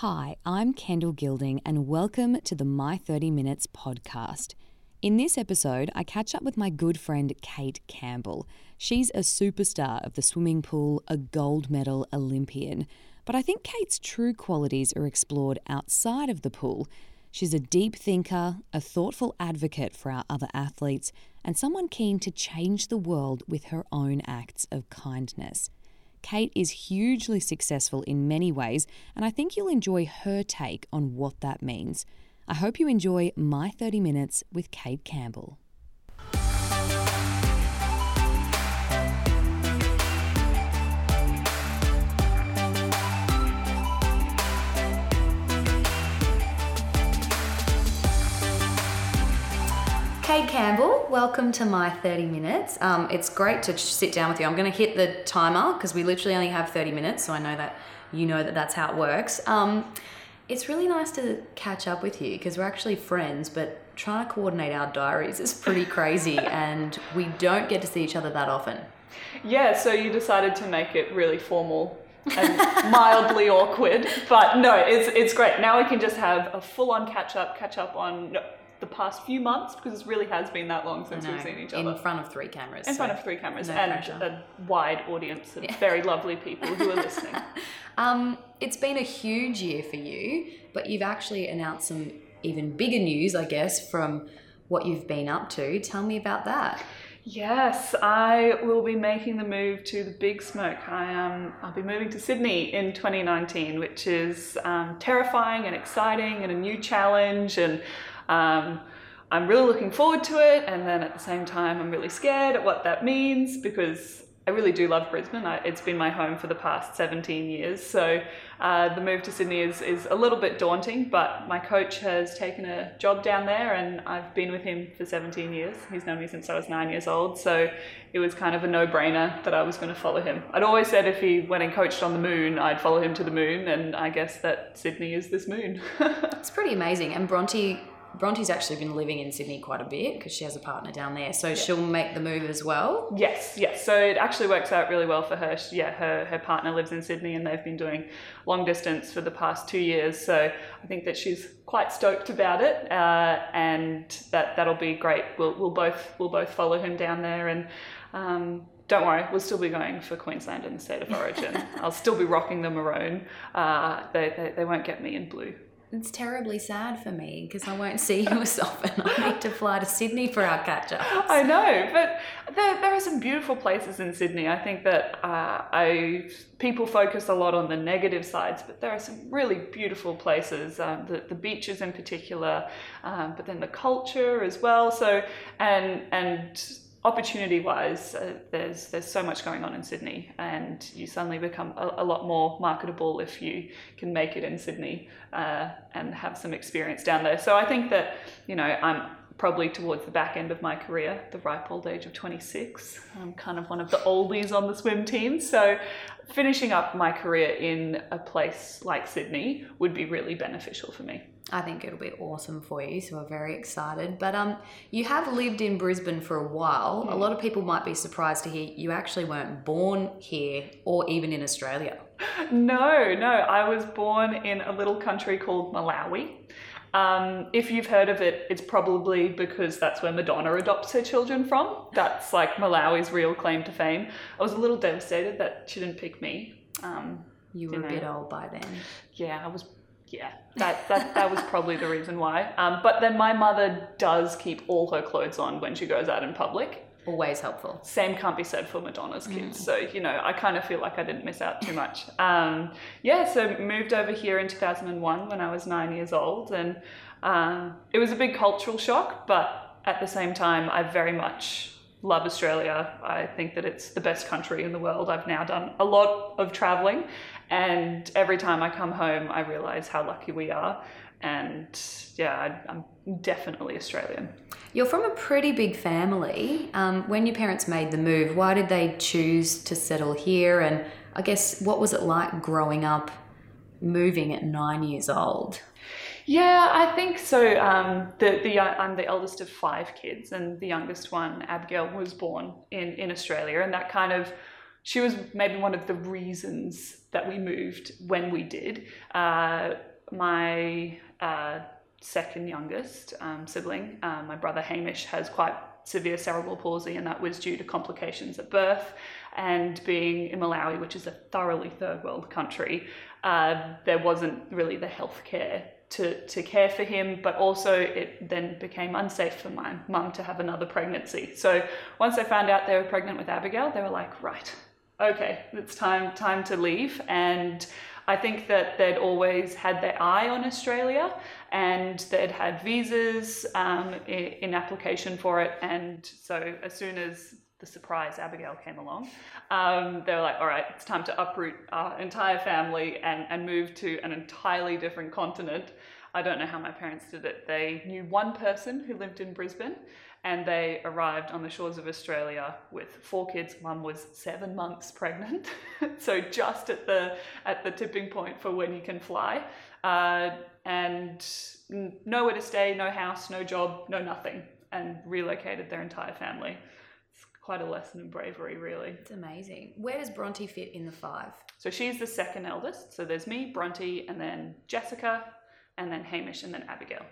Hi, I'm Kendall Gilding, and welcome to the My 30 Minutes podcast. In this episode, I catch up with my good friend Kate Campbell. She's a superstar of the swimming pool, a gold medal Olympian. But I think Kate's true qualities are explored outside of the pool. She's a deep thinker, a thoughtful advocate for our other athletes, and someone keen to change the world with her own acts of kindness. Kate is hugely successful in many ways, and I think you'll enjoy her take on what that means. I hope you enjoy My 30 Minutes with Kate Campbell. Kate Campbell, welcome to my 30 minutes. Um, it's great to sit down with you. I'm going to hit the timer because we literally only have 30 minutes, so I know that you know that that's how it works. Um, it's really nice to catch up with you because we're actually friends, but trying to coordinate our diaries is pretty crazy and we don't get to see each other that often. Yeah, so you decided to make it really formal and mildly awkward, but no, it's it's great. Now we can just have a full on catch up, catch up on the past few months because it really has been that long since we've seen each other. In front of three cameras. In so front of three cameras no and pressure. a wide audience of Yeah. very lovely people who are listening. Um, it's been a huge year for you, but you've actually announced some even bigger news, I guess, from what you've been up to. Tell me about that. Yes, I will be making the move to the Big Smoke. I um, I'll be moving to Sydney in 2019, which is um, terrifying and exciting and a new challenge. And um, I'm really looking forward to it. And then at the same time, I'm really scared at what that means because I really do love Brisbane. I, it's been my home for the past 17 years. So uh, the move to Sydney is, is a little bit daunting, but my coach has taken a job down there and I've been with him for 17 years. He's known me since I was nine years old. So it was kind of a no brainer that I was going to follow him. I'd always said if he went and coached on the moon, I'd follow him to the moon. And I guess that Sydney is this moon. It's pretty amazing. And Bronte, Bronte's actually been living in Sydney quite a bit because she has a partner down there, so she'll make the move as well. Yes, yes. So it actually works out really well for her. She, yeah, her, her partner lives in Sydney and they've been doing long distance for the past two years. So I think that she's quite stoked about it, uh, and that that'll be great. We'll we'll both we'll both follow him down there, and um, don't worry, we'll still be going for Queensland and the state of origin. I'll still be rocking the maroon. Uh, they, they they won't get me in blue. It's terribly sad for me because I won't see you as often. I need to fly to Sydney for our catch ups. I know, but there, there are some beautiful places in Sydney. I think that uh, I people focus a lot on the negative sides, but there are some really beautiful places. Um, the the beaches in particular, um, but then the culture as well. So and and opportunity wise, uh, there's there's so much going on in Sydney, and you suddenly become a, a lot more marketable if you can make it in Sydney uh, and have some experience down there. So I think that you know I'm probably towards the back end of my career, the ripe old age of 26. I'm kind of one of the oldies on the swim team, so finishing up my career in a place like Sydney would be really beneficial for me. I think it'll be awesome for you, so we're very excited. But um, you have lived in Brisbane for a while. A lot of people might be surprised to hear you actually weren't born here or even in Australia. No, no. I was born in a little country called Malawi. Um, if you've heard of it, it's probably because that's where Madonna adopts her children from. That's like Malawi's real claim to fame. I was a little devastated that she didn't pick me. Um, You were a bit old by then. yeah, I was. Yeah, that, that, that was probably the reason why. Um, but then my mother does keep all her clothes on when she goes out in public. Always helpful. same can't be said for Madonna's kids. So, you know, I kind of feel like I didn't miss out too much. Um, yeah, so moved over here in 2001 when I was nine years old. And uh, it was a big cultural shock, but at the same time, I very much love Australia. I think that it's the best country in the world. I've now done a lot of traveling. And every time I come home, I realize how lucky we are. And yeah, I, I'm definitely Australian. You're from a pretty big family. Um, when your parents made the move, why did they choose to settle here? And I guess what was it like growing up, moving at nine years old? Yeah, I think so. Um, the the I'm the eldest of five kids, and the youngest one, Abigail, was born in in Australia, and that kind of she was maybe one of the reasons that we moved when we did. Uh, my uh, second youngest um, sibling, uh, my brother Hamish, has quite severe cerebral palsy, and that was due to complications at birth. And being in Malawi, which is a thoroughly third world country, uh, there wasn't really the health care to, to care for him, but also it then became unsafe for my mum to have another pregnancy. So once they found out they were pregnant with Abigail, they were like, right, okay, it's time time to leave. And I think that they'd always had their eye on Australia and they'd had visas um, in application for it. And so as soon as the surprise Abigail came along, um, they were like, all right, it's time to uproot our entire family and, and move to an entirely different continent. I don't know how my parents did it. They knew one person who lived in Brisbane and they arrived on the shores of Australia with four kids. Mum was seven months pregnant, so just at the at the tipping point for when you can fly, uh, and nowhere to stay, no house, no job, no nothing, and relocated their entire family. Quite a lesson in bravery, really. It's amazing. Where does Bronte fit in the five? So she's the second eldest. So there's me, Bronte, and then Jessica, and then Hamish, and then Abigail.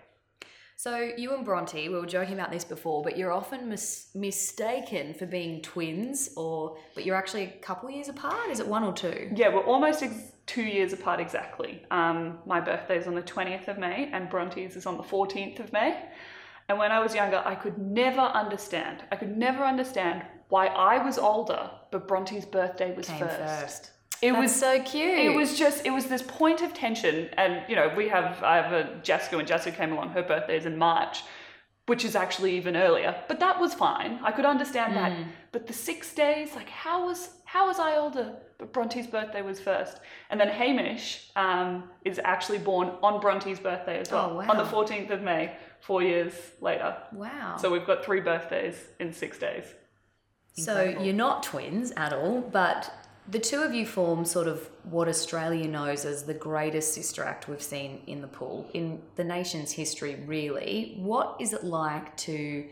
So you and Bronte, we were joking about this before, but you're often mis- mistaken for being twins, or but you're actually a couple years apart. Is it one or two? Yeah, we're almost ex- two years apart exactly. Um, my birthday is on the twentieth of May, and Bronte's is on the fourteenth of May. And when I was younger, I could never understand. I could never understand why I was older, but Bronte's birthday was Came first. first. It That's was so cute. It was just it was this point of tension, and you know we have I have a Jessica when Jessica came along. Her birthday is in March, which is actually even earlier. But that was fine. I could understand that. But the six days, like how was how was I older? But Bronte's birthday was first, and then Hamish um, is actually born on Bronte's birthday as well, Oh, wow. on the fourteenth of May, four years later. wow. So we've got three birthdays in six days. So Incredible. you're not twins at all, but the two of you form sort of what Australia knows as the greatest sister act we've seen in the pool in the nation's history, really. What is it like to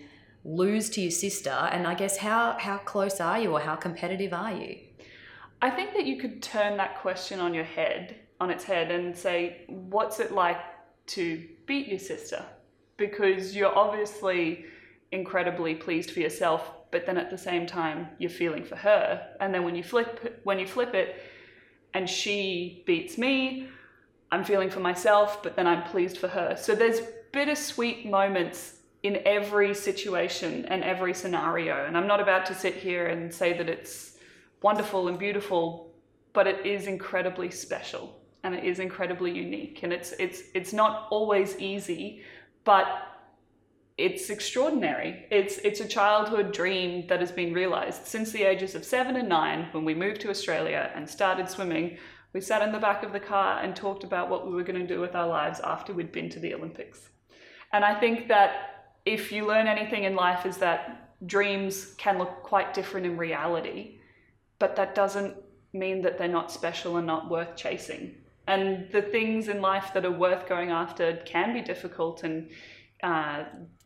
lose to your sister? And I guess how, how close are you or how competitive are you? I think that you could turn that question on your head, on its head, and say, what's it like to beat your sister? Because you're obviously incredibly pleased for yourself, but then at the same time you're feeling for her. And then when you flip when you flip it and she beats me, I'm feeling for myself, but then I'm pleased for her. So there's bittersweet moments in every situation and every scenario. And I'm not about to sit here and say that it's wonderful and beautiful, but it is incredibly special and it is incredibly unique. And it's it's it's not always easy, but it's extraordinary. It's it's a childhood dream that has been realized since the ages of seven and nine when we moved to Australia and started swimming. We sat in the back of the car and talked about what we were going to do with our lives after we'd been to the Olympics. And I think that if you learn anything in life is that dreams can look quite different in reality, but that doesn't mean that they're not special and not worth chasing. And the things in life that are worth going after can be difficult and uh,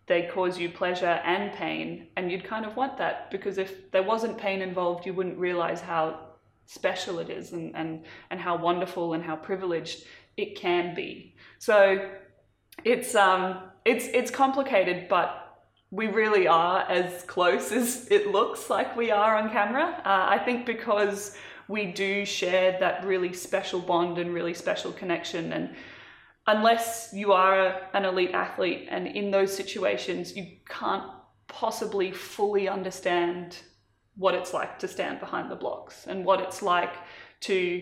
they cause you pleasure and pain. And you'd kind of want that because if there wasn't pain involved, you wouldn't realize how special it is and, and, and how wonderful and how privileged it can be. So it's, um, it's, it's complicated, but we really are as close as it looks like we are on camera. Uh, I think because we do share that really special bond and really special connection. And unless you are an elite athlete and in those situations, you can't possibly fully understand what it's like to stand behind the blocks and what it's like to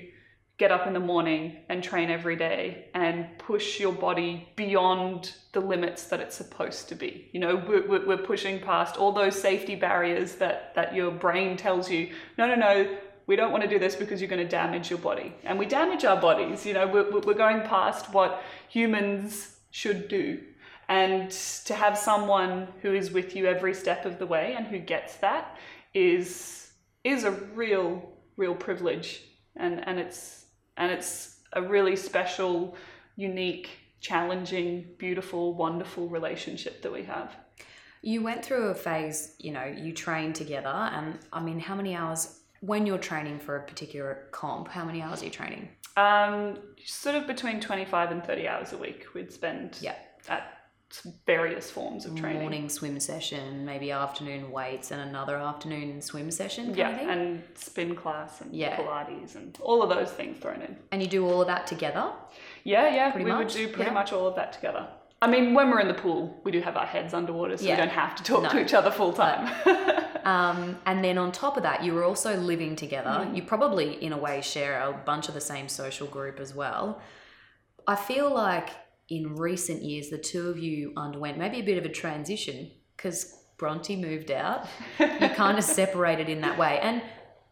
get up in the morning and train every day and push your body beyond the limits that it's supposed to be. You know, we're, we're we're pushing past all those safety barriers that, that your brain tells you, no, no, no, we don't want to do this because you're going to damage your body. And we damage our bodies. You know, we're, we're going past what humans should do. And to have someone who is with you every step of the way and who gets that is is a real real privilege and and it's and it's a really special unique challenging beautiful wonderful relationship that we have You went through a phase, you know, you trained together, and I mean, how many hours when you're training for a particular comp, how many hours are you training? Um, sort of between 25 and 30 hours a week we'd spend Yeah. at various forms of training. Morning swim session, maybe afternoon weights, and another afternoon swim session. Yeah, and spin class and Yeah. Pilates and all of those things thrown in. and you do all of that together. Yeah, yeah, Pretty we much, would do pretty yeah. much all of that together. I mean, when we're in the pool, we do have our heads underwater, so Yeah. we don't have to talk No. to each other full time. Um, and then on top of that, you were also living together. Mm. You probably, in a way, share a bunch of the same social group as well. I feel like in recent years, the two of you underwent maybe a bit of a transition because Bronte moved out. You kind of separated in that way. And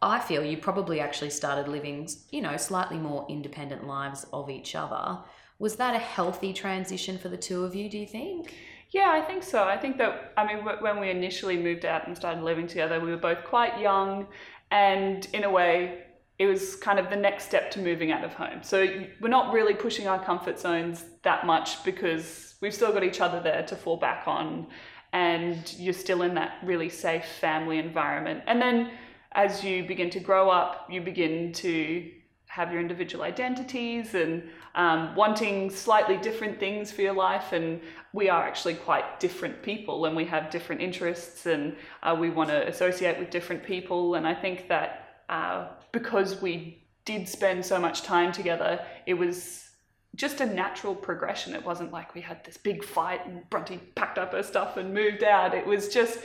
I feel you probably actually started living, you know, slightly more independent lives of each other. Was that a healthy transition for the two of you, do you think? Yeah, I think so. I think that, I mean, when we initially moved out and started living together, we were both quite young, and in a way, it was kind of the next step to moving out of home. So we're not really pushing our comfort zones that much because we've still got each other there to fall back on, and you're still in that really safe family environment. And then as you begin to grow up, you begin to have your individual identities and um, wanting slightly different things for your life. And we are actually quite different people and we have different interests and uh, we want to associate with different people. And I think that uh, because we did spend so much time together, it was just a natural progression. It wasn't like we had this big fight and Bronte packed up her stuff and moved out. It was just,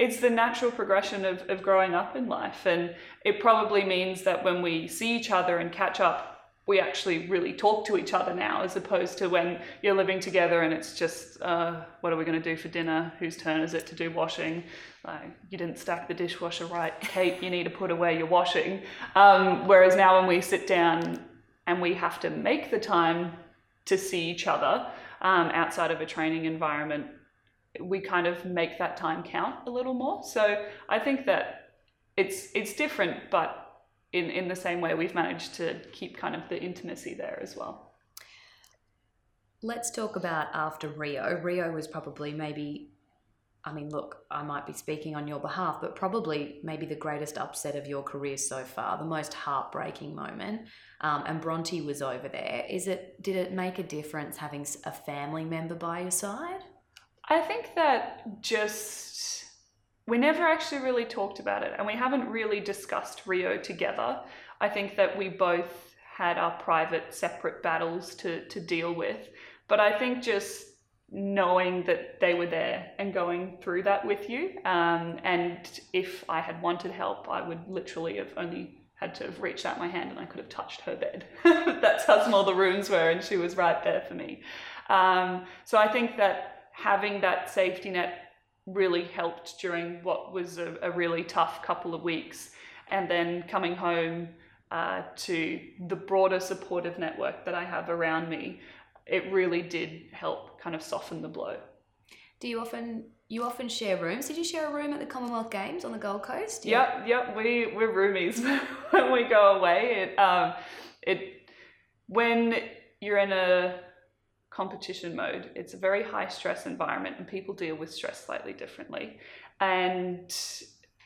it's the natural progression of, of growing up in life. And it probably means that when we see each other and catch up, we actually really talk to each other now, as opposed to when you're living together and it's just, uh, what are we going to do for dinner? Whose turn is it to do washing? Like, you didn't stack the dishwasher right, Kate. You need to put away your washing. Um, whereas now, when we sit down and we have to make the time to see each other um, outside of a training environment, we kind of make that time count a little more. So I think that it's it's different, but in, in the same way, we've managed to keep kind of the intimacy there as well. Let's talk about after Rio. Rio was probably maybe, I mean, look, I might be speaking on your behalf, but probably maybe the greatest upset of your career so far, the most heartbreaking moment. Um, and Bronte was over there. Is it? Did it make a difference having a family member by your side? I think that just we never actually really talked about it and we haven't really discussed Rio together. I think that we both had our private separate battles to to deal with. But I think just knowing that they were there and going through that with you um, and if I had wanted help I would literally have only had to have reached out my hand and I could have touched her bed. That's how small the rooms were and she was right there for me. Um, so I think that having that safety net really helped during what was a, a really tough couple of weeks. And then coming home uh, to the broader supportive network that I have around me, it really did help kind of soften the blow. Do you often you often share rooms? Did you share a room at the Commonwealth Games on the Gold Coast? Yep, yep. We we're roomies when we go away. It um, it when you're in a competition mode, it's a very high stress environment, and people deal with stress slightly differently. And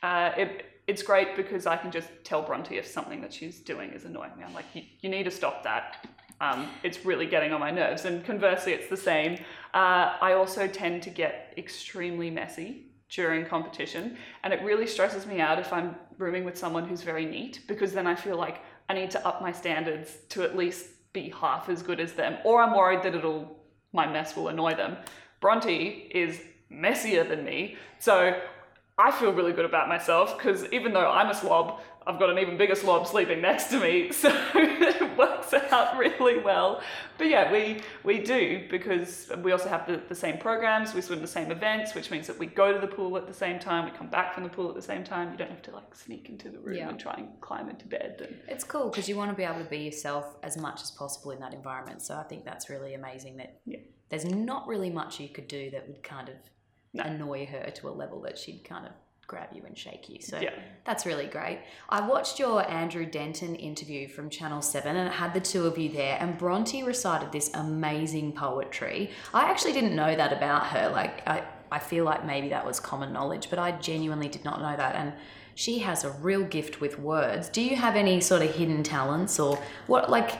uh, it it's great because I can just tell Bronte if something that she's doing is annoying me. I'm like, you, need to stop that. Um, it's really getting on my nerves. And conversely, it's the same. Uh, I also tend to get extremely messy during competition, and it really stresses me out if I'm rooming with someone who's very neat because then I feel like I need to up my standards to at least be half as good as them, or I'm worried that it'll my mess will annoy them. Bronte is messier than me, so I feel really good about myself because even though I'm a slob, I've got an even bigger slob sleeping next to me, so it works out really well. But yeah, we we do because we also have the, the same programs, we swim the same events, which means that we go to the pool at the same time, we come back from the pool at the same time. You don't have to like sneak into the room Yeah. and try and climb into bed. And It's cool because you want to be able to be yourself as much as possible in that environment. So I think that's really amazing that Yeah. there's not really much you could do that would kind of No. annoy her to a level that she'd kind of grab you and shake you. So Yeah. that's really great. I watched your Andrew Denton interview from Channel 7 and it had the two of you there and Bronte recited this amazing poetry. I actually didn't know that about her. Like I I feel like maybe that was common knowledge, but I genuinely did not know that and she has a real gift with words. Do you have any sort of hidden talents or what, like,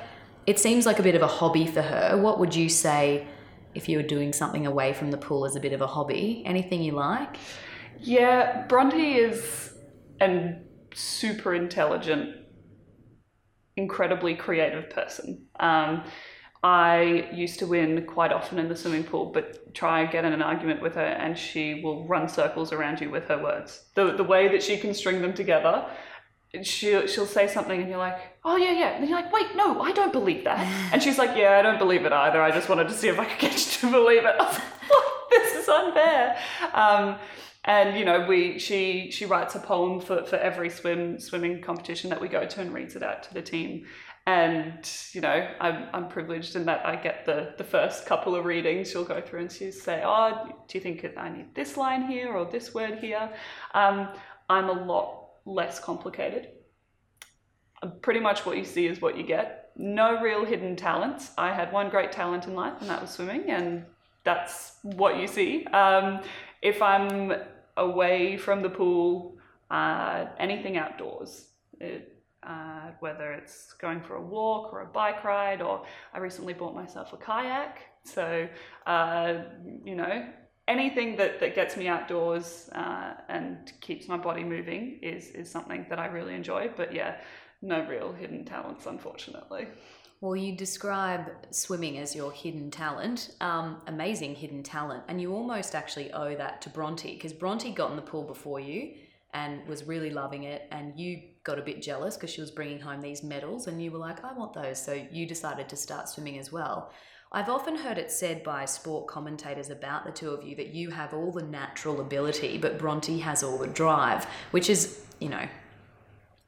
it seems like a bit of a hobby for her. What would you say if you were doing something away from the pool as a bit of a hobby? Anything you like? Yeah, Bronte is a super intelligent, incredibly creative person. Um, I used to win quite often in the swimming pool, but try and get in an argument with her, and she will run circles around you with her words. The the way that she can string them together, she'll she'll say something, and you're like, oh yeah, yeah, and you're like, wait, no, I don't believe that, and she's like, yeah, I don't believe it either. I just wanted to see if I could get you to believe it. I was like, this is unfair. Um, and you know we she she writes a poem for, for every swim swimming competition that we go to and reads it out to the team and you know I'm, I'm privileged in that I get the the first couple of readings she'll go through and she'll say oh do you think I need this line here or this word here um, I'm a lot less complicated. Uh, pretty much what you see is what you get. No real hidden talents. I had one great talent in life and that was swimming and that's what you see. Um, if I'm away from the pool uh, anything outdoors it, uh, whether it's going for a walk or a bike ride, or I recently bought myself a kayak. So, uh, you know, anything that, that gets me outdoors uh, and keeps my body moving is, is something that I really enjoy. But yeah, no real hidden talents, unfortunately. Well, you describe swimming as your hidden talent, um, amazing hidden talent, and you almost actually owe that to Bronte because Bronte got in the pool before you and was really loving it, and you got a bit jealous because she was bringing home these medals and you were like, I want those. So you decided to start swimming as well. I've often heard it said by sport commentators about the two of you that you have all the natural ability, but Bronte has all the drive, which is, you know,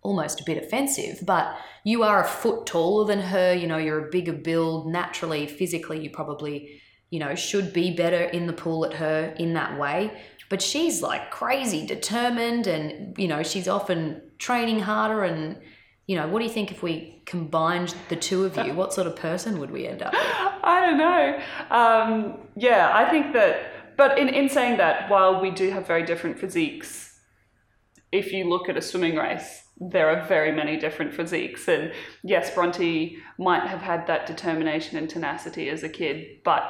almost a bit offensive. But you are a foot taller than her, you know, you're a bigger build. Naturally, physically, you probably, you know, should be better in the pool at her in that way. But she's like crazy determined and, you know, she's often training harder and, you know, what do you think if we combined the two of you? What sort of person would we end up with? I don't know. Um, yeah, I think that, but in, in saying that, while we do have very different physiques, if you look at a swimming race, there are very many different physiques. And yes, Bronte might have had that determination and tenacity as a kid, but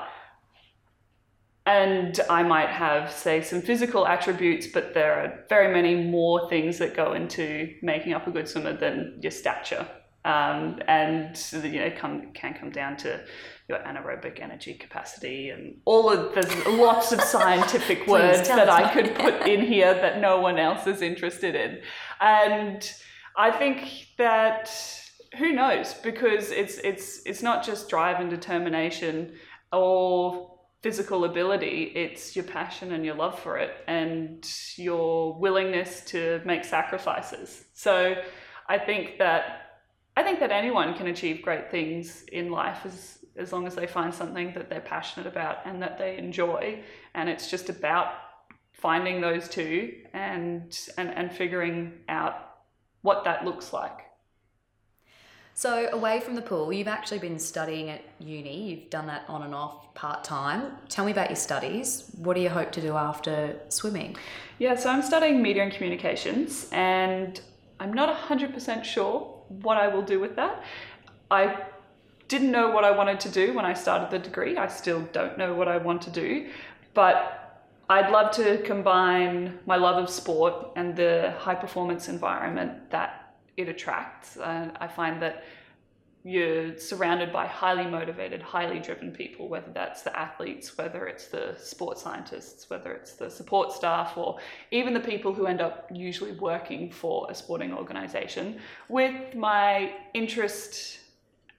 and I might have, say, some physical attributes, but there are very many more things that go into making up a good swimmer than your stature. Um, and you know, come, can come down to your anaerobic energy capacity and all of there's lots of scientific words that I could put in here that no one else is interested in. And I think that who knows because it's it's it's not just drive and determination or physical ability, it's your passion and your love for it and your willingness to make sacrifices. So I think that I think that anyone can achieve great things in life as as long as they find something that they're passionate about and that they enjoy. And it's just about finding those two and and, and figuring out what that looks like. So, away from the pool, you've actually been studying at uni. You've done that on and off part time. Tell me about your studies. What do you hope to do after swimming? Yeah, so I'm studying media and communications, and I'm not 100% sure what I will do with that. I didn't know what I wanted to do when I started the degree. I still don't know what I want to do, but I'd love to combine my love of sport and the high performance environment that it attracts. And I find that you're surrounded by highly motivated, highly driven people, whether that's the athletes, whether it's the sports scientists, whether it's the support staff, or even the people who end up usually working for a sporting organization. With my interest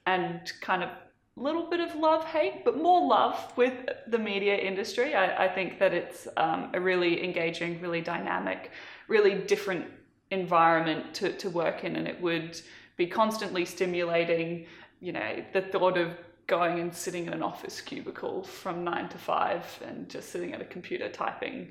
and kind of little bit of love hate, but more love with the media industry. I, I think that it's um, a really engaging, really dynamic, really different environment to, to work in and it would be constantly stimulating you know the thought of going and sitting in an office cubicle from nine to five and just sitting at a computer typing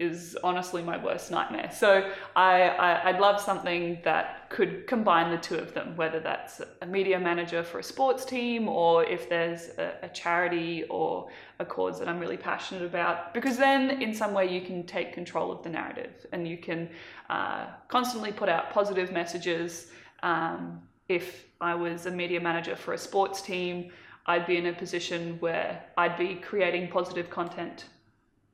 is honestly my worst nightmare. So I, I would love something that could combine the two of them, whether that's a media manager for a sports team or if there's a, a charity or a cause that I'm really passionate about. Because then, in some way, you can take control of the narrative and you can uh, constantly put out positive messages. Um, if I was a media manager for a sports team, I'd be in a position where I'd be creating positive content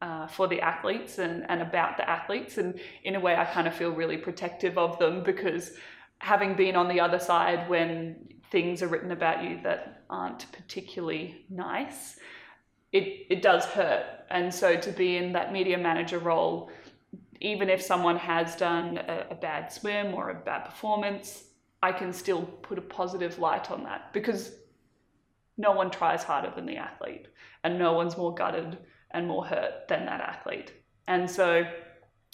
uh, for the athletes and, and about the athletes. And in a way, I kind of feel really protective of them because having been on the other side when things are written about you that aren't particularly nice, it, it does hurt. And so to be in that media manager role, even if someone has done a, a bad swim or a bad performance, I can still put a positive light on that because no one tries harder than the athlete and no one's more gutted and more hurt than that athlete. And so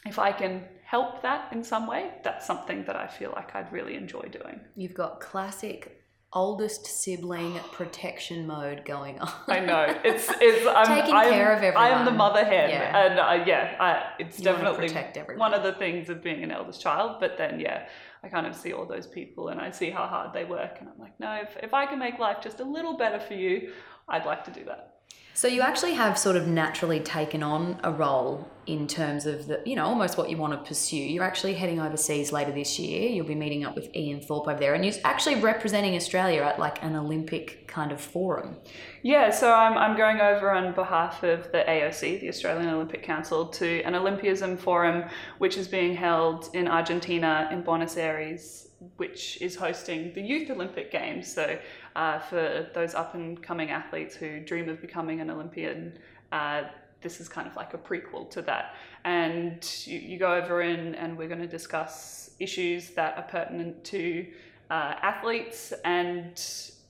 if I can help that in some way, that's something that I feel like I'd really enjoy doing. You've got classic oldest sibling protection mode going on. I know it's it's I'm, taking I'm, care of everyone. I'm the mother hen, yeah. and uh, yeah, I, it's you definitely one of the things of being an eldest child. But then, yeah, I kind of see all those people and I see how hard they work, and I'm like, no, if if I can make life just a little better for you, I'd like to do that. So you actually have sort of naturally taken on a role in terms of the, you know, almost what you want to pursue. You're actually heading overseas later this year. You'll be meeting up with Ian Thorpe over there, and you're actually representing Australia at like an Olympic kind of forum. Yeah, so I'm, I'm going over on behalf of the AOC, the Australian Olympic Council, to an Olympism forum, which is being held in Argentina in Buenos Aires, which is hosting the Youth Olympic Games. So uh, for those up and coming athletes who dream of becoming an Olympian. Uh, this is kind of like a prequel to that. And you, you go over in, and we're going to discuss issues that are pertinent to uh, athletes. And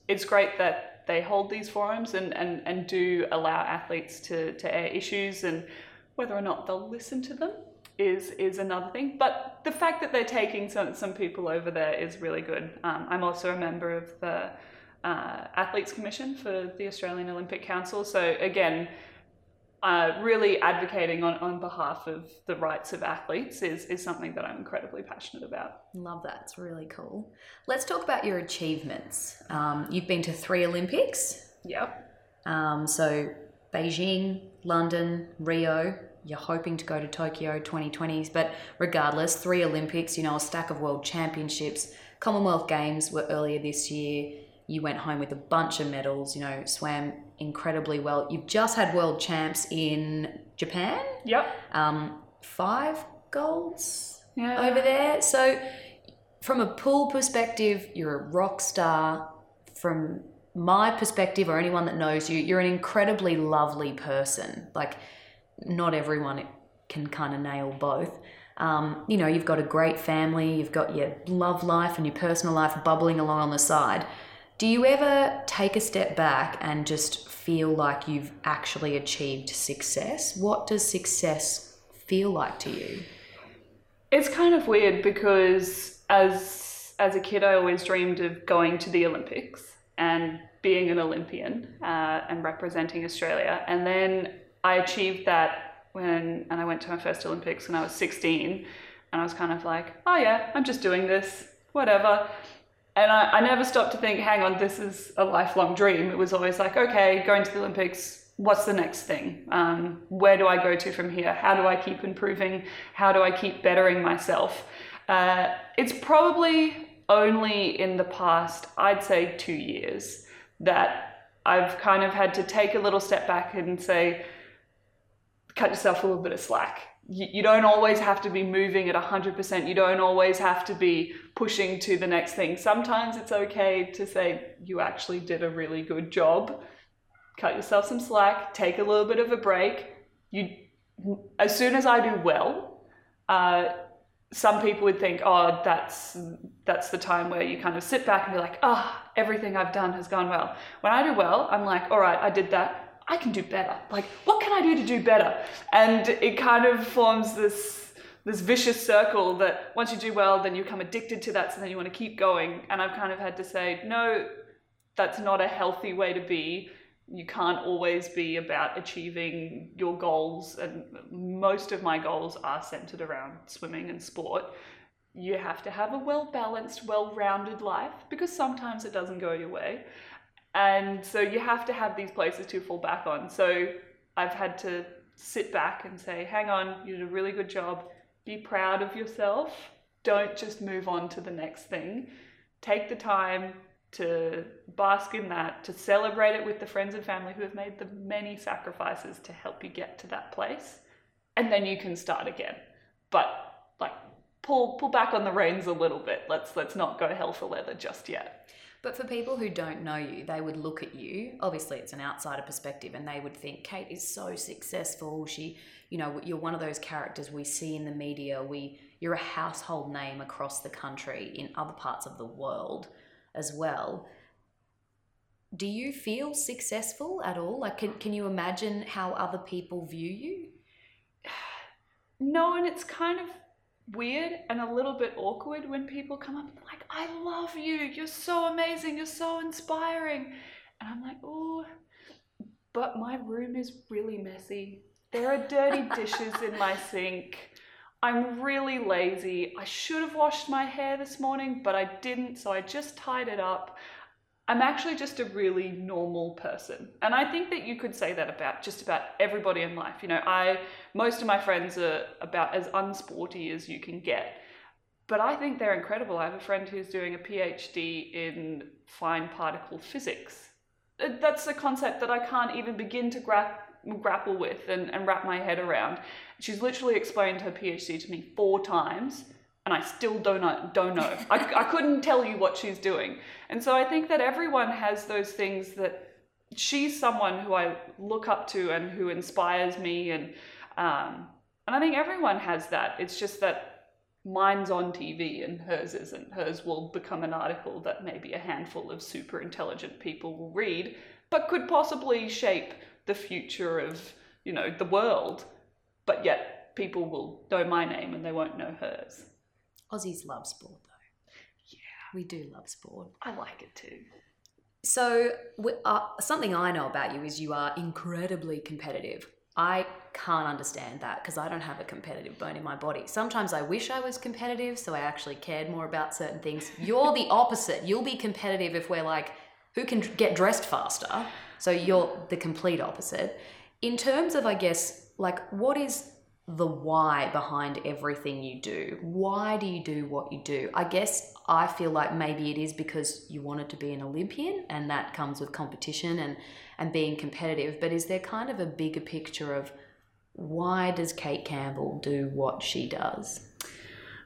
it's great that they hold these forums and, and, and do allow athletes to, to air issues. And whether or not they'll listen to them is is another thing. But the fact that they're taking some, some people over there is really good. Um, I'm also a member of the uh, Athletes Commission for the Australian Olympic Council. So again, uh, really advocating on, on behalf of the rights of athletes is, is something that I'm incredibly passionate about. Love that. It's really cool. Let's talk about your achievements. Um, you've been to three Olympics. Yep. Um, so Beijing, London, Rio. You're hoping to go to Tokyo 2020s, but regardless, three Olympics, you know, a stack of world championships. Commonwealth Games were earlier this year you went home with a bunch of medals, you know, swam incredibly well. You've just had world champs in Japan. Yep. Um, five golds yeah. over there. So, from a pool perspective, you're a rock star. From my perspective, or anyone that knows you, you're an incredibly lovely person. Like, not everyone can kind of nail both. Um, you know, you've got a great family, you've got your love life and your personal life bubbling along on the side. Do you ever take a step back and just feel like you've actually achieved success? What does success feel like to you? It's kind of weird because as as a kid, I always dreamed of going to the Olympics and being an Olympian uh, and representing Australia. And then I achieved that when, and I went to my first Olympics when I was 16. And I was kind of like, oh yeah, I'm just doing this, whatever. And I, I never stopped to think, hang on, this is a lifelong dream. It was always like, okay, going to the Olympics, what's the next thing? Um, where do I go to from here? How do I keep improving? How do I keep bettering myself? Uh, it's probably only in the past, I'd say, two years that I've kind of had to take a little step back and say, cut yourself a little bit of slack you, don't always have to be moving at 100%. You don't always have to be pushing to the next thing. Sometimes it's okay to say, you actually did a really good job. Cut yourself some slack, take a little bit of a break. You, as soon as I do well, uh, some people would think, oh, that's that's the time where you kind of sit back and be like, oh, everything I've done has gone well. When I do well, I'm like, all right, I did that I can do better. Like, what can I do to do better? And it kind of forms this this vicious circle that once you do well, then you become addicted to that, so then you want to keep going. And I've kind of had to say, no, that's not a healthy way to be. You can't always be about achieving your goals, and most of my goals are centered around swimming and sport. You have to have a well balanced, well rounded life because sometimes it doesn't go your way. And so you have to have these places to fall back on. So I've had to sit back and say, hang on, you did a really good job. Be proud of yourself. Don't just move on to the next thing. Take the time to bask in that, to celebrate it with the friends and family who have made the many sacrifices to help you get to that place. And then you can start again. But like pull pull back on the reins a little bit. Let's let's not go hell for leather just yet. But for people who don't know you, they would look at you. Obviously, it's an outsider perspective, and they would think Kate is so successful. She, you know, you're one of those characters we see in the media. We, you're a household name across the country in other parts of the world as well. Do you feel successful at all? Like, can, can you imagine how other people view you? No, and it's kind of weird and a little bit awkward when people come up and like, I love you. You're so amazing. You're so inspiring. And I'm like, oh, but my room is really messy. There are dirty dishes in my sink. I'm really lazy. I should have washed my hair this morning, but I didn't, so I just tied it up. I'm actually just a really normal person. And I think that you could say that about just about everybody in life. You know, I most of my friends are about as unsporty as you can get. But I think they're incredible. I have a friend who's doing a PhD in fine particle physics. Uh, that's a concept that I can't even begin to gra- grapple with and, and wrap my head around. She's literally explained her PhD to me four times and I still don't know, don't know. I, I couldn't tell you what she's doing. And so I think that everyone has those things that she's someone who I look up to and who inspires me. And, um, and I think everyone has that. It's just that mine's on TV and hers isn't. Hers will become an article that maybe a handful of super intelligent people will read, but could possibly shape the future of, you know, the world. But yet people will know my name and they won't know hers. Aussies love sport, though. Yeah. We do love sport. I like it too. So, uh, something I know about you is you are incredibly competitive. I can't understand that because I don't have a competitive bone in my body. Sometimes I wish I was competitive so I actually cared more about certain things. You're the opposite. You'll be competitive if we're like, who can get dressed faster? So you're the complete opposite. In terms of, I guess, like, what is the why behind everything you do. Why do you do what you do? I guess I feel like maybe it is because you wanted to be an Olympian and that comes with competition and and being competitive, but is there kind of a bigger picture of why does Kate Campbell do what she does?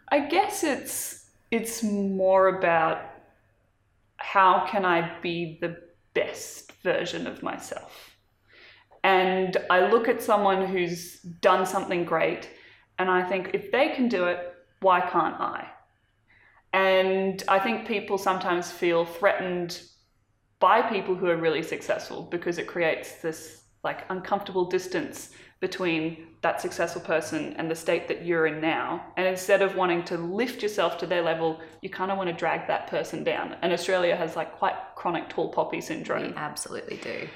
I guess it's it's more about how can I be the best version of myself and I look at someone who's done something great and I think if they can do it, why can't I? And I think people sometimes feel threatened by people who are really successful because it creates this like uncomfortable distance between that successful person and the state that you're in now. And instead of wanting to lift yourself to their level, you kind of want to drag that person down. And Australia has like quite chronic tall poppy syndrome. We absolutely do.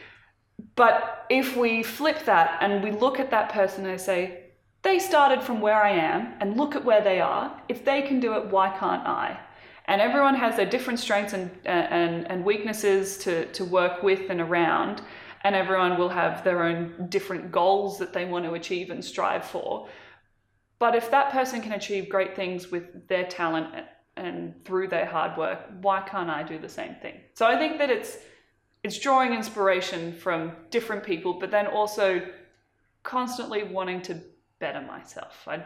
But if we flip that and we look at that person and say, they started from where I am and look at where they are. If they can do it, why can't I? And everyone has their different strengths and, and, and weaknesses to, to work with and around. And everyone will have their own different goals that they want to achieve and strive for. But if that person can achieve great things with their talent and through their hard work, why can't I do the same thing? So I think that it's it's drawing inspiration from different people, but then also constantly wanting to better myself. I,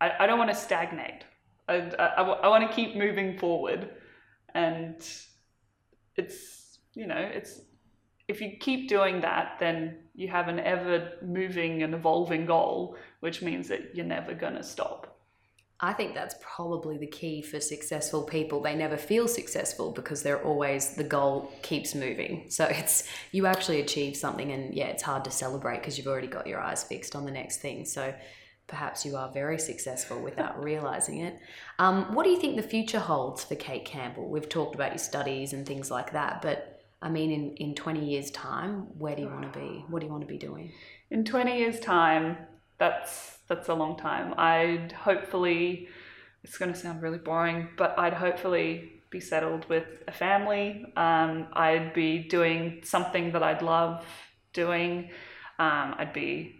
I, I don't want to stagnate. I, I, I want to keep moving forward. And it's, you know, it's, if you keep doing that, then you have an ever moving and evolving goal, which means that you're never going to stop. I think that's probably the key for successful people. They never feel successful because they're always the goal keeps moving. So it's you actually achieve something, and yeah, it's hard to celebrate because you've already got your eyes fixed on the next thing. So perhaps you are very successful without realizing it. Um, what do you think the future holds for Kate Campbell? We've talked about your studies and things like that, but I mean, in, in 20 years' time, where do you want to be? What do you want to be doing? In 20 years' time, that's that's a long time. I'd hopefully, it's going to sound really boring, but I'd hopefully be settled with a family. Um, I'd be doing something that I'd love doing. Um, I'd be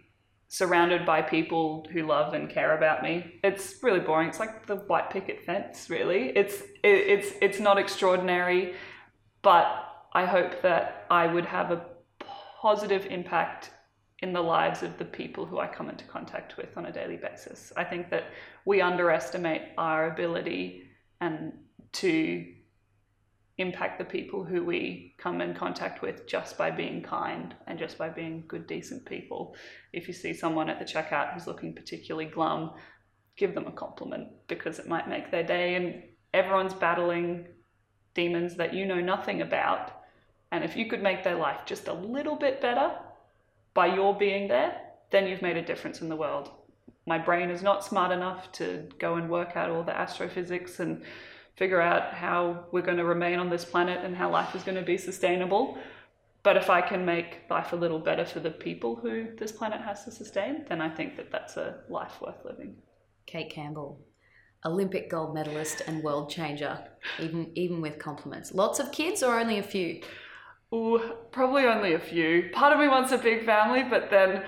surrounded by people who love and care about me. It's really boring. It's like the white picket fence, really. It's it, it's it's not extraordinary, but I hope that I would have a positive impact in the lives of the people who I come into contact with on a daily basis. I think that we underestimate our ability and to impact the people who we come in contact with just by being kind and just by being good, decent people. If you see someone at the checkout who's looking particularly glum, give them a compliment because it might make their day. And everyone's battling demons that you know nothing about. And if you could make their life just a little bit better by your being there, then you've made a difference in the world. My brain is not smart enough to go and work out all the astrophysics and figure out how we're going to remain on this planet and how life is going to be sustainable. But if I can make life a little better for the people who this planet has to sustain, then I think that that's a life worth living. Kate Campbell, Olympic gold medalist and world changer, even even with compliments. Lots of kids or only a few? Ooh, probably only a few. Part of me wants a big family, but then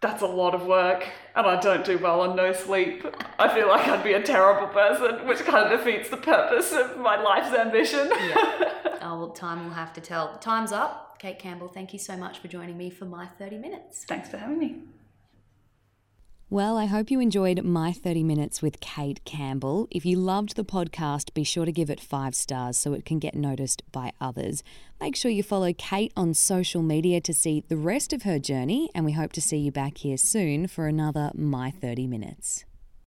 that's a lot of work and I don't do well on no sleep. I feel like I'd be a terrible person, which kind of defeats the purpose of my life's ambition. yeah. Oh, well, time will have to tell. Time's up. Kate Campbell, thank you so much for joining me for my 30 minutes. Thanks for having me. Well, I hope you enjoyed my 30 minutes with Kate Campbell. If you loved the podcast, be sure to give it five stars so it can get noticed by others. Make sure you follow Kate on social media to see the rest of her journey, and we hope to see you back here soon for another My 30 Minutes.